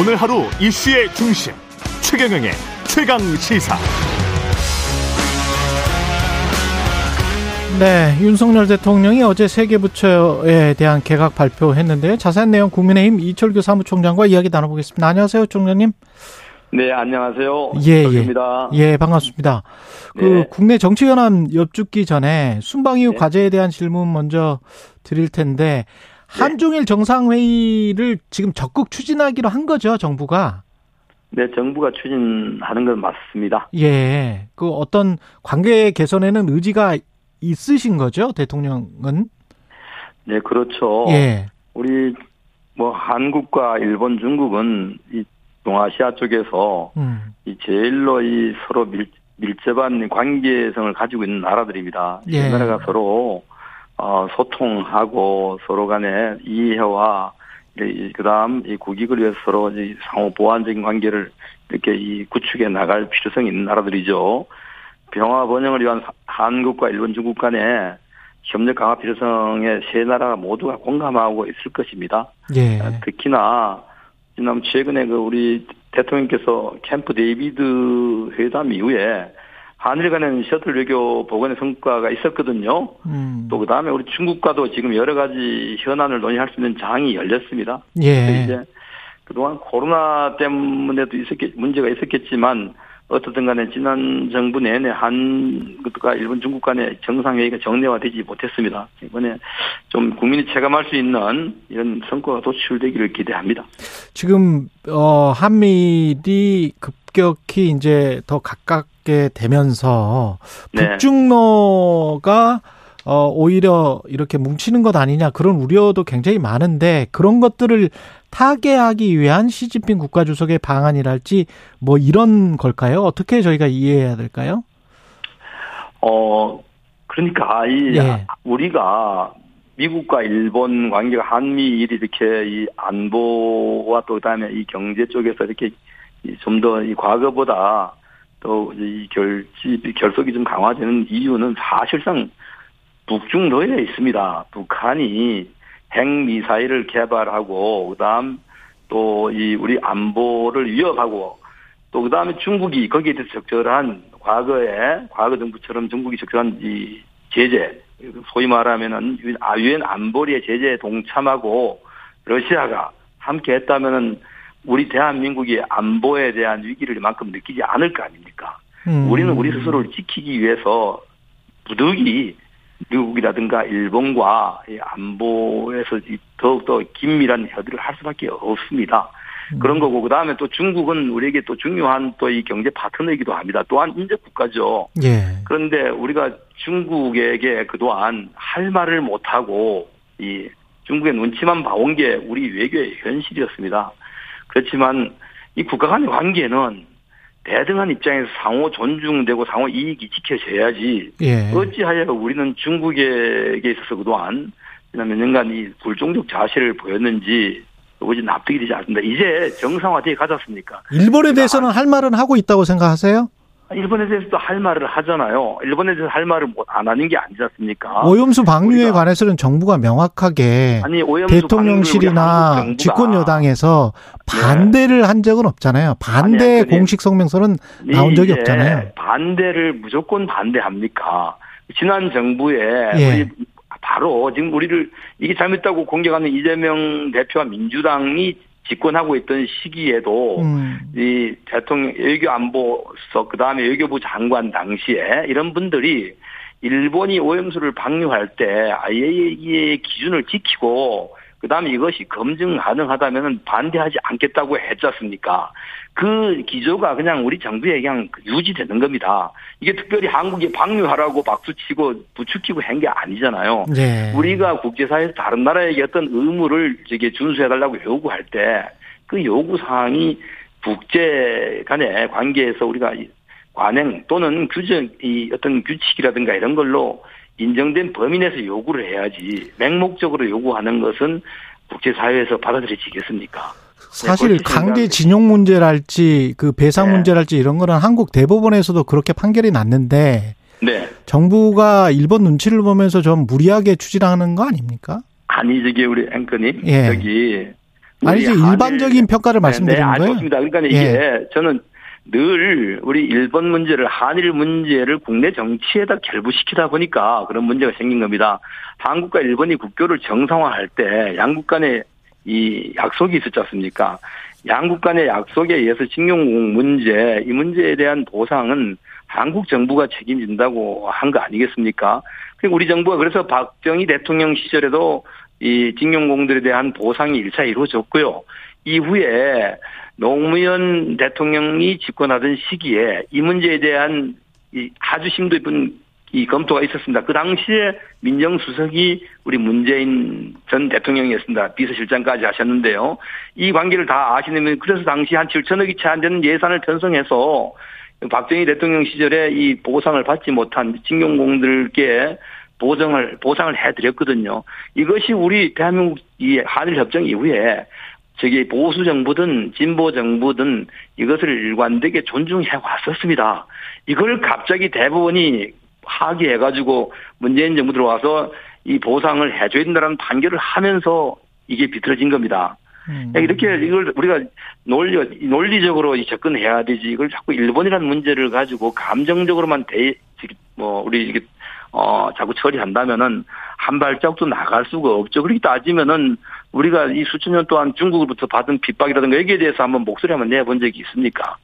오늘 하루 이슈의 중심 최경영의 최강 시사. 네, 윤석열 대통령이 어제 세계 부처에 대한 개각 발표했는데요. 자세한 내용 국민의힘 이철규 사무총장과 이야기 나눠보겠습니다. 안녕하세요, 총장님. 네, 안녕하세요. 예. 예. 예, 반갑습니다. 그 네. 국내 정치연합 엽죽기 전에 순방 이후 네. 과제에 대한 질문 먼저 드릴 텐데 한중일 정상회의를 지금 적극 추진하기로 한 거죠, 정부가. 네, 정부가 추진하는 건 맞습니다. 예. 그 어떤 관계 개선에는 의지가 있으신 거죠, 대통령은? 네, 그렇죠. 예. 우리 뭐 한국과 일본, 중국은 이 동아시아 쪽에서 음. 이 제일로 이 서로 밀, 밀접한 관계성을 가지고 있는 나라들입니다. 예. 이 나라가 서로 어, 소통하고 서로 간에 이해와 그 다음 이 국익을 위해서 서로 이 상호 보완적인 관계를 이렇게 이 구축해 나갈 필요성이 있는 나라들이죠. 평화 번영을 위한 한국과 일본, 중국 간의 협력 강화 필요성에 세 나라 모두가 공감하고 있을 것입니다. 예. 특히나 지난 최근에 그 우리 대통령께서 캠프 데이비드 회담 이후에 한일 간의 셔틀 외교 복원의 성과가 있었거든요. 음. 또 그다음에 우리 중국과도 지금 여러 가지 현안을 논의할 수 있는 장이 열렸습니다. 예. 이제 그동안 코로나 때문에도 있었겠, 문제가 있었겠지만 어떻든 간에 지난 정부 내내 한국과 일본 중국 간의 정상회의가 정례화되지 못했습니다. 이번에 좀 국민이 체감할 수 있는 이런 성과가 도출되기를 기대합니다. 지금 어 한미일이 급격히 이제 더 가깝게 되면서 네. 북중로가 어 오히려 이렇게 뭉치는 것 아니냐 그런 우려도 굉장히 많은데 그런 것들을 타개하기 위한 시진핑 국가주석의 방안이랄지 뭐 이런 걸까요? 어떻게 저희가 이해해야 될까요? 어, 그러니까 이 예. 우리가 미국과 일본 관계가 한미일이 이렇게 이 안보와 또 그다음에 이 경제 쪽에서 이렇게 좀 더 이 과거보다 또 이 결집 결속이 좀 강화되는 이유는 사실상 북중로에 있습니다. 북한이 핵 미사일을 개발하고 그다음 또 이 우리 안보를 위협하고 또 그다음에 중국이 거기에 대해서 적절한 과거에 과거 정부처럼 중국이 적절한 이 제재 소위 말하면은 유엔 안보리의 제재에 동참하고 러시아가 함께 했다면은 우리 대한민국이 안보에 대한 위기를 이만큼 느끼지 않을 거 아닙니까? 음. 우리는 우리 스스로를 지키기 위해서 부득이 미국이라든가 일본과 이 안보에서 이 더욱더 긴밀한 협의를 할 수밖에 없습니다. 그런 거고 그다음에 또 중국은 우리에게 또 중요한 또 이 경제 파트너이기도 합니다. 또한 인접 국가죠. 예. 그런데 우리가 중국에게 그동안 할 말을 못 하고 이 중국의 눈치만 봐온 게 우리 외교의 현실이었습니다. 그렇지만 이 국가 간의 관계는 대등한 입장에서 상호 존중되고 상호 이익이 지켜져야지 예. 어찌하여 우리는 중국에게 있어서 그동안 지난 몇 년간 이 불종족 자세를 보였는지 도무지 납득이 되지 않습니다. 이제 정상화되어 가졌습니까? 일본에 대해서는 할 말은 하고 있다고 생각하세요? 일본에 대해서도 할 말을 하잖아요. 일본에 대해서 할 말을 못안 하는 게 아니지 않습니까? 오염수 방류에 관해서는 정부가 명확하게 아니 대통령실이나 집권 여당에서 네. 반대를 한 적은 없잖아요. 반대 아니, 공식 성명서는 나온 적이 없잖아요. 반대를 무조건 반대합니까? 지난 정부에 예. 바로 지금 우리를 이게 잘못했다고 공격하는 이재명 대표와 민주당이 집권하고 있던 시기에도 음. 이 대통령 외교 안보석 그다음에 외교부 장관 당시에 이런 분들이 일본이 오염수를 방류할 때 IAEA의 기준을 지키고 그다음에 이것이 검증 가능하다면 반대하지 않겠다고 했지 않습니까? 그 기조가 그냥 우리 정부에 그냥 유지되는 겁니다. 이게 특별히 한국이 방류하라고 박수치고 부추기고 한 게 아니잖아요. 예. 우리가 국제사회에서 다른 나라에게 어떤 의무를 저게 준수해달라고 요구할 때 그 요구 사항이 국제 간의 관계에서 우리가 이 관행 또는 규정 이 어떤 규칙이라든가 이런 걸로 인정된 범위 내에서 요구를 해야지 맹목적으로 요구하는 것은 국제사회에서 받아들여지겠습니까? 사실 그렇지 강제 진용 문제랄지 그 배상 네. 문제랄지 이런 거는 한국 대법원에서도 그렇게 판결이 났는데 네. 정부가 일본 눈치를 보면서 좀 무리하게 추진하는 거 아닙니까? 아니 저기 우리 앵커님 예. 여기 아니 이제 일반적인 평가를 말씀드리는 네, 네, 거예요. 좋습니다. 그러니까 이게 예. 저는 늘 우리 일본 문제를 한일 문제를 국내 정치에다 결부시키다 보니까 그런 문제가 생긴 겁니다. 한국과 일본이 국교를 정상화할 때 양국 간에 이 약속이 있었지 않습니까? 양국 간의 약속에 의해서 징용 문제, 이 문제에 대한 보상은 한국 정부가 책임진다고 한 거 아니겠습니까? 그리고 우리 정부가 그래서 박정희 대통령 시절에도 이 징용공들에 대한 보상이 일차 이루어졌고요. 이후에 노무현 대통령이 집권하던 시기에 이 문제에 대한 이 아주 심도 깊은 이 검토가 있었습니다. 그 당시에 민정수석이 우리 문재인 전 대통령이었습니다. 비서실장까지 하셨는데요. 이 관계를 다 아시는 그래서 당시 한 7천억이 채 안 되는 예산을 편성해서 박정희 대통령 시절에 이 보상을 받지 못한 징용공들께 보상을 보상을 해드렸거든요. 이것이 우리 대한민국 이 한일 협정 이후에 저기 보수 정부든 진보 정부든 이것을 일관되게 존중해 왔었습니다. 이걸 갑자기 대법원이 하기해가지고 문재인 정부 들어와서 이 보상을 해줘야 된다는 판결을 하면서 이게 비틀어진 겁니다. 음. 이렇게 이걸 우리가 논리 논리적으로 접근해야 되지 이걸 자꾸 일본이라는 문제를 가지고 감정적으로만 대 뭐 우리 이게 어 자꾸 처리한다면은 한 발짝도 나갈 수가 없죠. 그렇게 따지면은 우리가 이 수천 년 동안 중국으로부터 받은 핍박이라든가 여기에 대해서 한번 목소리 한번 내본 적이 있습니까?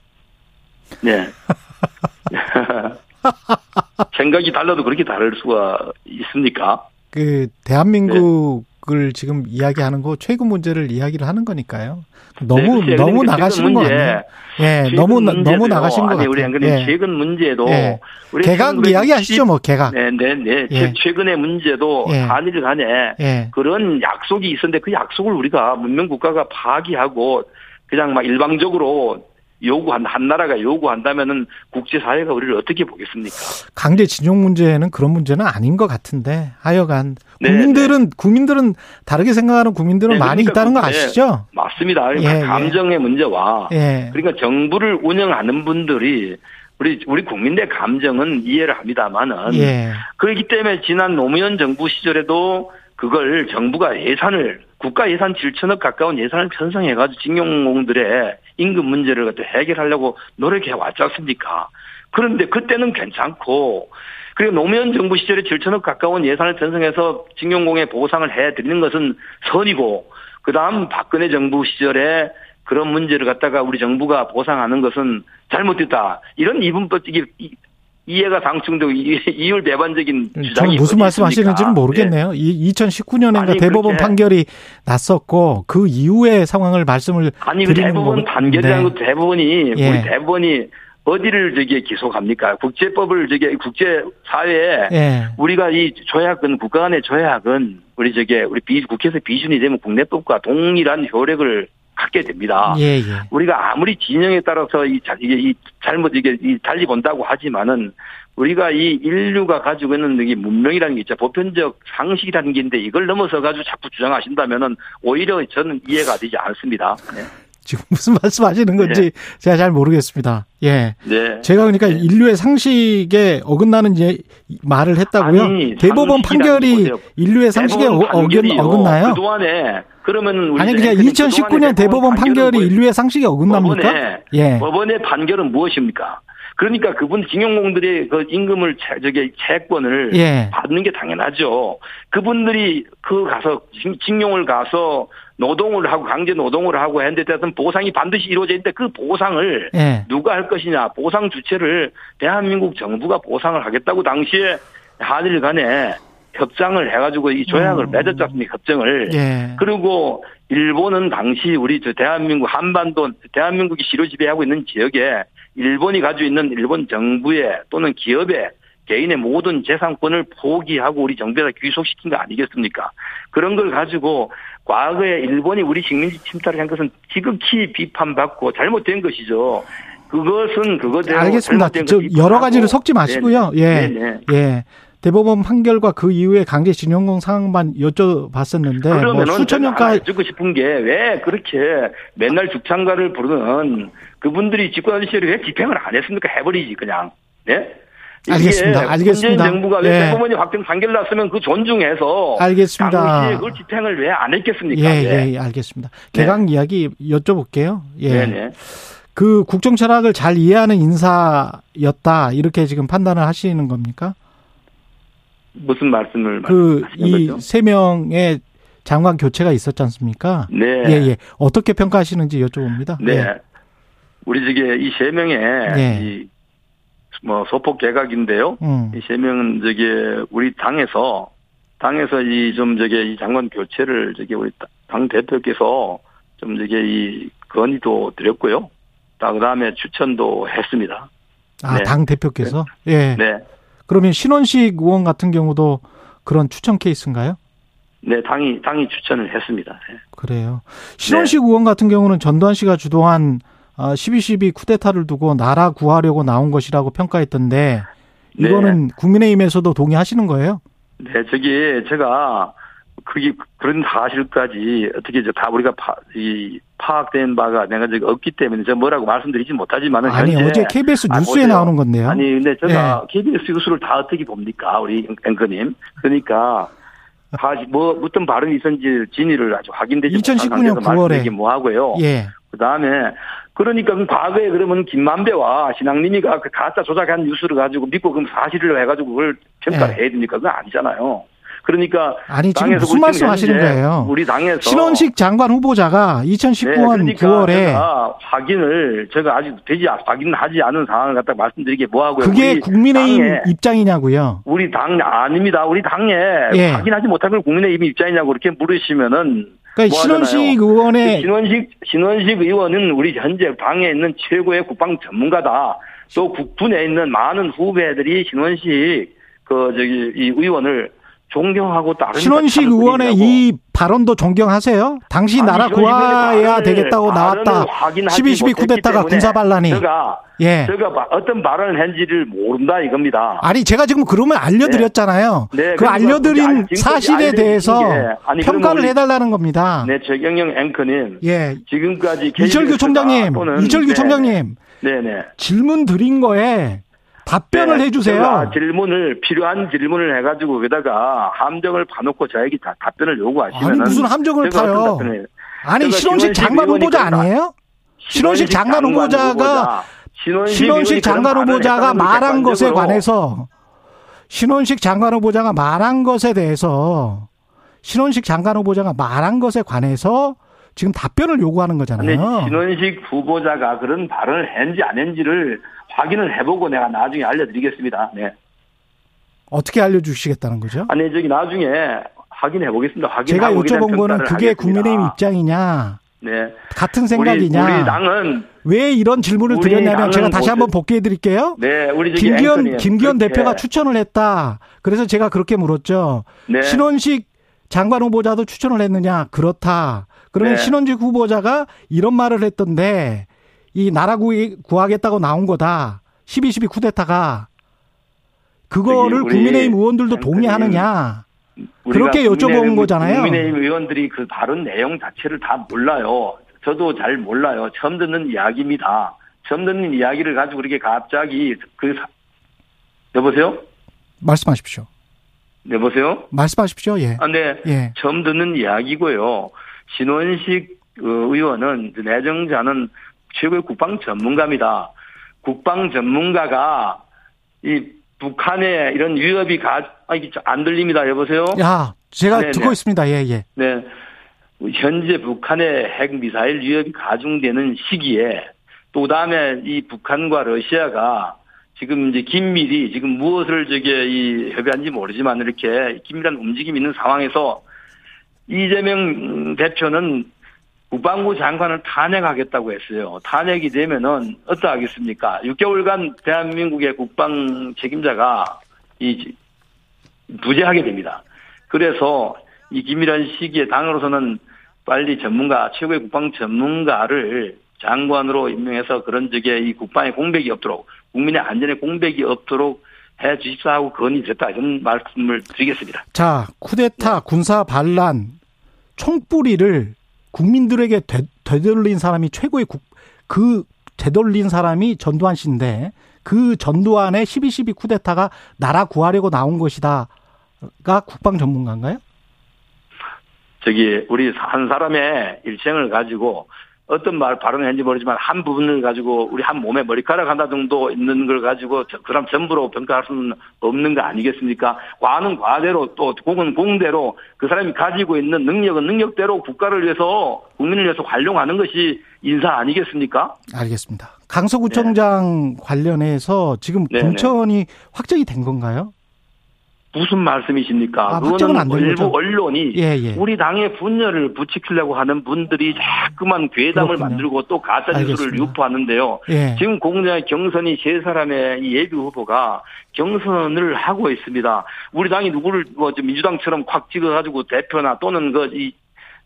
네. 생각이 달라도 그렇게 다를 수가 있습니까? 그 대한민국 을 네. 지금 이야기하는 거 최근 문제를 이야기를 하는 거니까요. 너무 네, 너무 나가시는 거 아니에요? 예, 너무 너무 나가신 거 같아요. 우리 안 그래 예. 최근 문제도 예. 개각 이야기 하시죠, 뭐 개각. 네, 네, 네. 예. 최근의 문제도 예. 한일 간에 예. 그런 약속이 있었는데 그 약속을 우리가 문명 국가가 파기하고 그냥 막 일방적으로 요구한 한 나라가 요구한다면은 국제 사회가 우리를 어떻게 보겠습니까? 강제 진용 문제는 그런 문제는 아닌 것 같은데 하여간 네, 국민들은 네. 국민들은 다르게 생각하는 국민들은 네, 많이 그러니까 있다는 거 아시죠? 맞습니다. 예, 예. 감정의 예. 문제와 예. 그러니까 정부를 운영하는 분들이 우리 우리 국민의 감정은 이해를 합니다만은 예. 그렇기 때문에 지난 노무현 정부 시절에도 그걸 정부가 예산을 국가 예산 7천억 가까운 예산을 편성해가지고 징용공들의 임금 문제를 갖다 해결하려고 노력해 왔지 않습니까? 그런데 그때는 괜찮고 그리고 노무현 정부 시절에 7천억 가까운 예산을 편성해서 징용공에 보상을 해드리는 것은 선이고 그다음 박근혜 정부 시절에 그런 문제를 갖다가 우리 정부가 보상하는 것은 잘못됐다. 이런 이분법 이게 이해가 상충되고 이율 배반적인 주장이 무슨 말씀하시는지는 모르겠네요. 네. 2019년에 대법원 판결이 났었고 그 이후의 상황을 말씀을 아니 그 대법원 판결이라는 네. 대법원이 예. 우리 대법원이 어디를 저기 기소합니까? 국제법을 저기 국제 사회에 예. 우리가 이 조약은 국가 간의 조약은 우리 저기 우리 비 국회에서 비준이 되면 국내법과 동일한 효력을 갖게 됩니다. 예, 예. 우리가 아무리 진영에 따라서 이, 이게 이 잘못 이게 이 달리 본다고 하지만은 우리가 이 인류가 가지고 있는 이 문명이라는 게 있죠. 보편적 상식이라는 게 있는데 이걸 넘어서 가지고 자꾸 주장하신다면은 오히려 저는 이해가 되지 않습니다. 네. 지금 무슨 말씀 하시는 건지 네. 제가 잘 모르겠습니다. 예. 네. 제가 그러니까 네. 인류의 상식에 어긋나는 예, 말을 했다고요? 아니, 대법원 판결이 인류의 상식에 어, 어긋, 어긋나요? 그동안에 그러면 아니 그냥 2019년 대법원 판결이 인류의 상식에 어긋납니까? 법원의, 예. 법원의 판결은 무엇입니까? 그러니까 그분 징용공들의 그 임금을 저기 채권을 예. 받는 게 당연하죠. 그분들이 그 가서 징용을 가서 노동을 하고 강제 노동을 하고 했는데 대한 보상이 반드시 이루어져 있는데 그 보상을 예. 누가 할 것이냐 보상 주체를 대한민국 정부가 보상을 하겠다고 당시에 한일 간에 협상을 해가지고 이 조약을 음. 맺었지 않습니까? 협정을. 예. 그리고 일본은 당시 우리 저 대한민국 한반도 대한민국이 시로 지배하고 있는 지역에 일본이 가지고 있는 일본 정부의 또는 기업의 개인의 모든 재산권을 포기하고 우리 정부에다 귀속시킨 거 아니겠습니까? 그런 걸 가지고 과거에 일본이 우리 식민지 침탈을 한 것은 지극히 비판받고 잘못된 것이죠. 그것은 그거대로 알겠습니다. 저 여러 가지를 섞지 마시고요. 네네. 예. 네네. 예. 대법원 판결과 그 이후에 강제징용공 상황만 여쭤봤었는데 뭐 수천 년까지 듣고 싶은 게 왜 그렇게 맨날 죽창가를 부르는 그분들이 집권하는 시절에 왜 집행을 안 했습니까? 해버리지 그냥. 네? 알겠습니다. 알겠습니다. 문재인 정부가 왜 예. 대법원이 확정 판결 났으면 그 존중해서 알겠습니다. 당시에 그걸 집행을 왜 안 했겠습니까? 예, 네. 예, 예, 알겠습니다. 개강 이야기 여쭤볼게요. 예. 네네. 그 국정 철학을 잘 이해하는 인사였다. 이렇게 지금 판단을 하시는 겁니까? 무슨 말씀을 그 이? 세 명의 장관 교체가 있었지 않습니까? 네. 예, 예. 어떻게 평가하시는지 여쭤봅니다. 네. 예. 우리 저기 이세 명의 네. 이뭐 소폭 개각인데요. 음. 이세 명은 저기 우리 당에서 당에서 이 좀 저기 이 장관 교체를 저기 우리 당 대표께서 좀 저기 이 건의도 드렸고요. 그 다음에 추천도 했습니다. 아, 네. 당 대표께서? 예. 네. 그러면 신원식 의원 같은 경우도 그런 추천 케이스인가요? 네, 당이, 당이 추천을 했습니다. 네. 그래요. 신원식 의원 같은 경우는 전두환 씨가 주도한 12.12 쿠데타를 두고 나라 구하려고 나온 것이라고 평가했던데 네. 이거는 국민의힘에서도 동의하시는 거예요? 네, 저기 제가 그게 그런 사실까지 어떻게 이제 다 우리가 파, 이 파악된 바가 내가 저기 없기 때문에 제가 뭐라고 말씀드리지 못하지만은 아니 현재 어제 KBS 아, 뉴스에 보세요. 나오는 건데요. 아니 근데 제가 예. KBS 뉴스를 다 어떻게 봅니까 우리 앵커님 그러니까 다시 뭐 어떤 발언이 있었는지 진위를 아주 확인되지 2019년 못한 상태에서 9월에. 말씀드리기 뭐 하고요. 예. 그 다음에 그러니까 그 과거에 그러면 김만배와 신앙님이가 그 가짜 조작한 뉴스를 가지고 믿고 그럼 사실을 해가지고 그걸 평가를 예. 해야 됩니까? 그건 아니잖아요. 그러니까 아니 지금 무슨 우리 말씀 지금 하시는 현재 거예요? 우리 당에서 신원식 장관 후보자가 2019년 네, 그러니까 9월에 제가 확인을 제가 아직 되지 확인하지 않은 상황을 갖다 말씀드리게 뭐 하고요. 그게 국민의힘 입장이냐고요. 우리 당 아닙니다. 우리 당에 예. 확인하지 못한 걸 국민의힘 입장이냐고 그렇게 물으시면은 그러니까 뭐 신원식. 의원의 신원식 신원식 의원은 우리 현재 당에 있는 최고의 국방 전문가다. 또 국군에 있는 많은 후배들이 신원식 그 저기 이 의원을 존경하고 따르는 신원식 의원의 이 발언도 존경하세요? 당시 아니, 나라 구해야 되겠다고 나왔다. 확인하지 12.12 못했기 쿠데타가 때문에 군사 반란이. 제가 예. 제가 바- 어떤 발언을 했는지를 모른다 이겁니다. 아니 제가 지금 그러면 알려드렸잖아요. 네, 그 그러니까 알려드린 사실에 대해서 게 아니, 평가를 해달라는 겁니다. 네, 최경영 앵커님. 예. 지금까지 이철규 총장님, 이철규 네, 총장님 네, 네. 질문 드린 거에 답변을 네, 해주세요. 질문을 필요한 질문을 해가지고 거기다가 함정을 파놓고 저에게 다 답변을 요구하시면 아니 무슨 함정을 파요? 아니 신원식 장관 후보자 그런다. 아니에요? 신원식 장관 후보자가 신원식 장관 후보자가 말한 것에 관해서 신원식 장관 후보자가 말한 것에 대해서 신원식 장관 후보자가 말한 것에 관해서 지금 답변을 요구하는 거잖아요. 신원식 후보자가 그런 발언을 했는지 안 했는지를 확인을 해보고 내가 나중에 알려드리겠습니다. 네. 어떻게 알려주시겠다는 거죠? 아니 저기 나중에 확인해 보겠습니다. 제가 확인하고 그냥 여쭤본 거는 그게 하겠습니다. 국민의힘 입장이냐, 네. 같은 생각이냐, 우리, 우리 당은 왜 이런 질문을 드렸냐면 제가 다시 뭐- 한번 복귀해 드릴게요. 네 우리 김기현 김기현 대표가 추천을 했다. 그래서 제가 그렇게 물었죠. 네. 신원식 장관 후보자도 추천을 했느냐? 그렇다. 그러면 네. 신원식 후보자가 이런 말을 했던데 이 나라 구이- 구하겠다고 나온 거다. 12.12 쿠데타가 그거를 국민의힘 의원들도 동의하느냐? 그렇게 여쭤본 거잖아요. 국민의힘 의원들이 그 다른 내용 자체를 다 몰라요. 저도 잘 몰라요. 처음 듣는 이야기입니다. 처음 듣는 이야기를 가지고 그렇게 갑자기 그 사- 여보세요? 말씀하십시오. 여보세요? 말씀하십시오. 예. 아, 네. 예. 처음 듣는 이야기고요. 신원식 어, 의원은 내정자는 최고의 국방 전문가입니다. 국방 전문가가 이 북한의 이런 위협이 가, 아, 이게 안 들립니다. 여보세요? 야, 제가 네네. 듣고 있습니다. 예, 예. 네. 현재 북한의 핵 미사일 위협이 가중되는 시기에 또 다음에 이 북한과 러시아가 지금 이제 긴밀히 지금 무엇을 저게 이 협의한지 모르지만 이렇게 긴밀한 움직임이 있는 상황에서 이재명 대표는 국방부 장관을 탄핵하겠다고 했어요. 탄핵이 되면은 어떠하겠습니까? 6개월간 대한민국의 국방 책임자가 이 부재하게 됩니다. 그래서 이 긴밀한 시기에 당으로서는 빨리 전문가, 최고의 국방 전문가를 장관으로 임명해서 그런 적에 이 국방에 공백이 없도록, 국민의 안전에 공백이 없도록 해 주십사 하고 건의드렸다. 이런 말씀을 드리겠습니다. 자, 쿠데타, 군사 반란, 총뿌리를 국민들에게 되, 되돌린 사람이 최고의 국, 그 되돌린 사람이 전두환 씨인데 그 전두환의 12.12 쿠데타가 나라 구하려고 나온 것이다가 국방 전문가인가요? 저기 우리 한 사람의 일생을 가지고 어떤 말 발언을 했는지 모르지만 한 부분을 가지고 우리 한 몸에 머리카락 하나 정도 있는 걸 가지고 그 사람 전부로 평가할 수는 없는 거 아니겠습니까? 과는 과대로 또 공은 공대로 그 사람이 가지고 있는 능력은 능력대로 국가를 위해서 국민을 위해서 활용하는 것이 인사 아니겠습니까? 알겠습니다. 강서구청장 네. 관련해서 지금 네네. 공천이 확정이 된 건가요? 무슨 말씀이십니까? 아, 그거는 안 일부 거죠? 언론이 예, 예. 우리 당의 분열을 부추기려고 하는 분들이 자꾸만 괴담을 그렇군요. 만들고 또 가짜 뉴스를 유포하는데요. 예. 지금 공장 경선이 세 사람의 예비 후보가 경선을 하고 있습니다. 우리 당이 누구를 뭐 민주당처럼 콱 찍어가지고 대표나 또는 그 이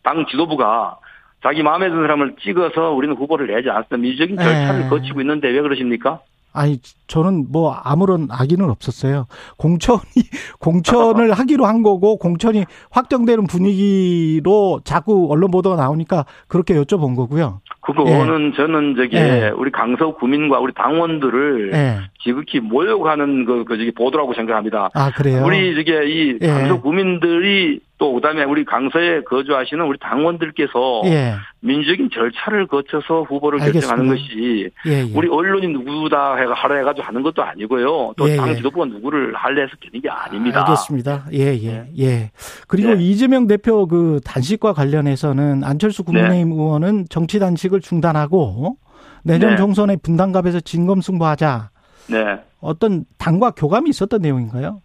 당 지도부가 자기 마음에 드는 사람을 찍어서 우리는 후보를 내지 않습니다. 민주적인 절차를 예. 거치고 있는데 왜 그러십니까? 아니 저는 뭐 아무런 악의는 없었어요. 공천이 공천을 하기로 한 거고 공천이 확정되는 분위기로 자꾸 언론 보도가 나오니까 그렇게 여쭤본 거고요. 그거는 예. 저는 저기 예. 우리 강서 구민과 우리 당원들을 예. 지극히 모욕하는 그, 그 저기 보도라고 생각합니다. 아 그래요? 우리 저기 이 예. 강서 구민들이 또 그다음에 우리 강서에 거주하시는 우리 당원들께서 예. 민주적인 절차를 거쳐서 후보를 알겠습니다. 결정하는 것이 예, 예. 우리 언론이 누구다 해가 하라 해가지고 하는 것도 아니고요. 또당 예, 예. 지도부가 누구를 할래 해서 되는 게 아닙니다. 알겠습니다. 예, 예, 예. 그리고 네. 이재명 대표 그 단식과 관련해서는 안철수 국민의힘 네. 의원은 정치 단식 을 중단하고 내년 네. 총선에 분당갑에서 진검승부하자. 네. 어떤 당과 교감이 있었던 내용인가요?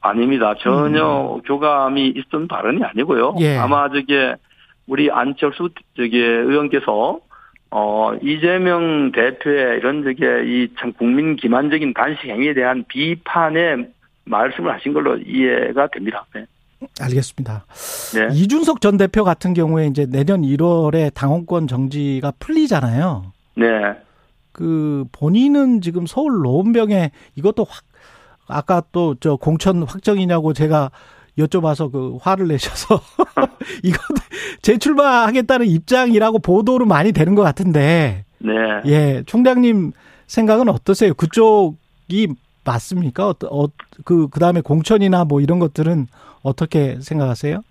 아닙니다. 전혀 음. 교감이 있던 발언이 아니고요. 예. 아마 저게 우리 안철수 저기 의원께서 어 이재명 대표의 이런 저게 이 참 국민 기만적인 단식 행위에 대한 비판의 말씀을 하신 걸로 이해가 됩니다. 네. 알겠습니다. 네. 이준석 전 대표 같은 경우에 이제 내년 1월에 당원권 정지가 풀리잖아요. 네. 그 본인은 지금 서울 노원병에 이것도 확 아까 또 저 공천 확정이냐고 제가 여쭤봐서 그 화를 내셔서 이거 재출마하겠다는 입장이라고 보도로 많이 되는 것 같은데. 네. 예, 총장님 생각은 어떠세요? 그쪽이 맞습니까? 어, 어, 그, 그 다음에 공천이나 뭐 이런 것들은 어떻게 생각하세요?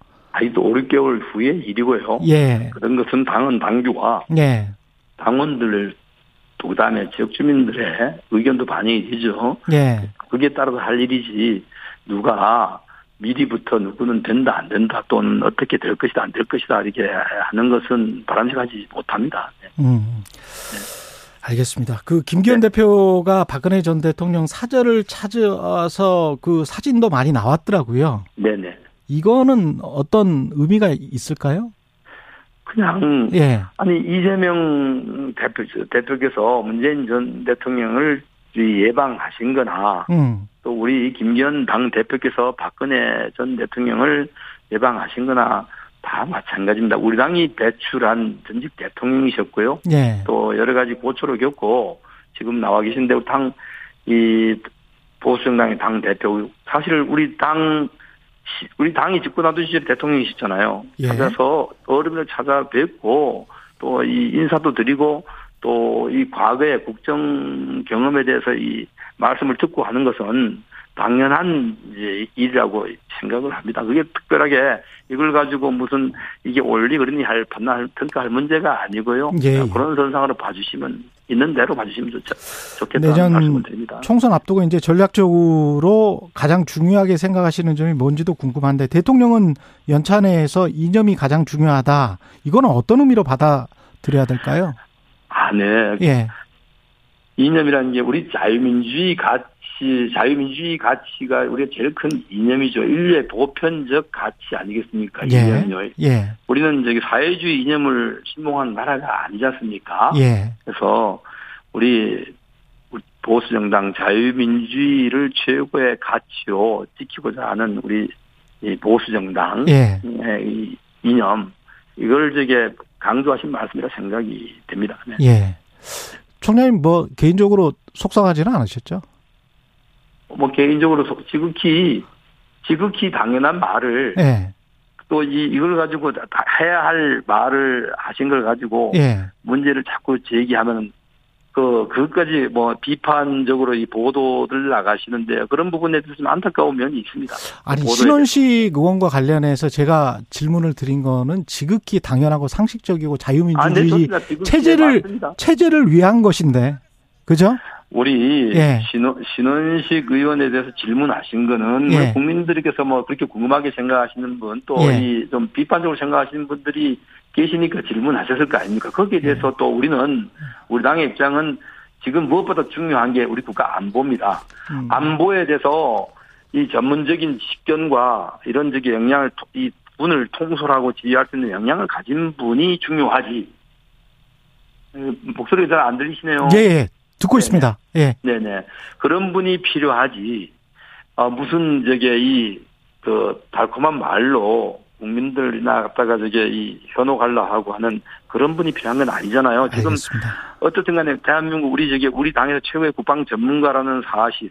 또 5, 6개월 후의 일이고요. 예. 그런 것은 당원 당규와. 예. 당원들 또 그다음에 지역 주민들의 의견도 반영이 되죠. 예. 그게 따라서 할 일이지 누가 미리부터 누구는 된다 안 된다 또는 어떻게 될 것이다 안 될 것이다 이렇게 하는 것은 바람직하지 못합니다. 네. 음. 네. 알겠습니다. 그 김기현 네. 대표가 박근혜 전 대통령 사절을 찾아서 그 사진도 많이 나왔더라고요. 네네. 이거는 어떤 의미가 있을까요? 그냥 예. 아니 이재명 대표 대표께서 문재인 전 대통령을 예방하신거나 음. 또 우리 김기현 당 대표께서 박근혜 전 대통령을 예방하신거나 다 마찬가지입니다. 우리 당이 배출한 전직 대통령이셨고요. 예. 또 여러 가지 고초를 겪고 지금 나와 계신데 당 이 보수정당의 당 대표 사실 우리 당 우리 당이 집권하던 시절 대통령이시잖아요. 예. 찾아서 어른을 찾아뵙고 또 이 인사도 드리고 또 이 과거의 국정 경험에 대해서 이 말씀을 듣고 하는 것은 당연한 일이라고 생각을 합니다. 그게 특별하게 이걸 가지고 무슨 이게 옳리 그러니 할 판단할 평가할 문제가 아니고요. 예. 그런 선상으로 봐주시면 있는 대로 봐주시면 좋죠. 좋겠다는 내년 말씀을 드립니다. 총선 앞두고 이제 전략적으로 가장 중요하게 생각하시는 점이 뭔지도 궁금한데 대통령은 연차 내에서 이념이 가장 중요하다. 이거는 어떤 의미로 받아들여야 될까요? 아, 네. 예. 이념이라는 게 우리 자유민주주의 가치 가치, 자유민주주의 가치가 우리가 제일 큰 이념이죠. 인류의 보편적 가치 아니겠습니까? 예. 이념이요. 예. 우리는 저기 사회주의 이념을 신봉한 나라가 아니지 않습니까? 예. 그래서 우리 보수정당 자유민주주의를 최고의 가치로 지키고자 하는 우리 이 보수정당 예. 이 이념 이걸 저게 강조하신 말씀이라 생각이 됩니다. 네. 예. 총장님 뭐 개인적으로 속상하지는 않으셨죠? 뭐 개인적으로 지극히 지극히 당연한 말을 예. 또이 이걸 가지고 해야 할 말을 하신 걸 가지고 예. 문제를 자꾸 제기하면 그, 그것까지 뭐 비판적으로 이 보도들 나가시는데 그런 부분에 대해서 좀 안타까운 면이 있습니다. 아니 신원식 의원과 관련해서 제가 질문을 드린 거는 지극히 당연하고 상식적이고 아, 네, 자유민주주의 체제를 네, 맞습니다. 체제를 위한 것인데 그죠? 우리 예. 신원, 신원식 의원에 대해서 질문하신 거는 예. 뭐 국민들께서 뭐 그렇게 궁금하게 생각하시는 분또 예. 이좀 비판적으로 생각하시는 분들이 계시니까 질문하셨을 거 아닙니까? 거기에 예. 대해서 또 우리는 우리 당의 입장은 지금 무엇보다 중요한 게 우리 국가 안보입니다. 음. 안보에 대해서 이 전문적인 식견과 이런 역량을 토- 이 분을 통솔하고 지휘할 수 있는 역량을 가진 분이 중요하지. 에, 목소리가 잘 안 들리시네요. 예, 예. 듣고 네네. 있습니다. 예. 네네. 그런 분이 필요하지. 아, 무슨, 저게, 이, 그, 달콤한 말로 국민들이나 갖다가 저게, 이, 현혹하려 하고 하는 그런 분이 필요한 건 아니잖아요. 지금, 알겠습니다. 어떻든 간에 대한민국 우리 저게, 우리 당에서 최고의 국방 전문가라는 사실.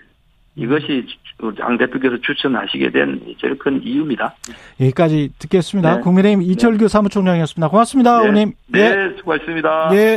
이것이 주- 장 대표께서 추천하시게 된 제일 큰 이유입니다. 여기까지 듣겠습니다. 네. 국민의힘 이철규 사무총장이었습니다. 고맙습니다, 네. 의원님. 네, 수고하셨습니다. 예. 예.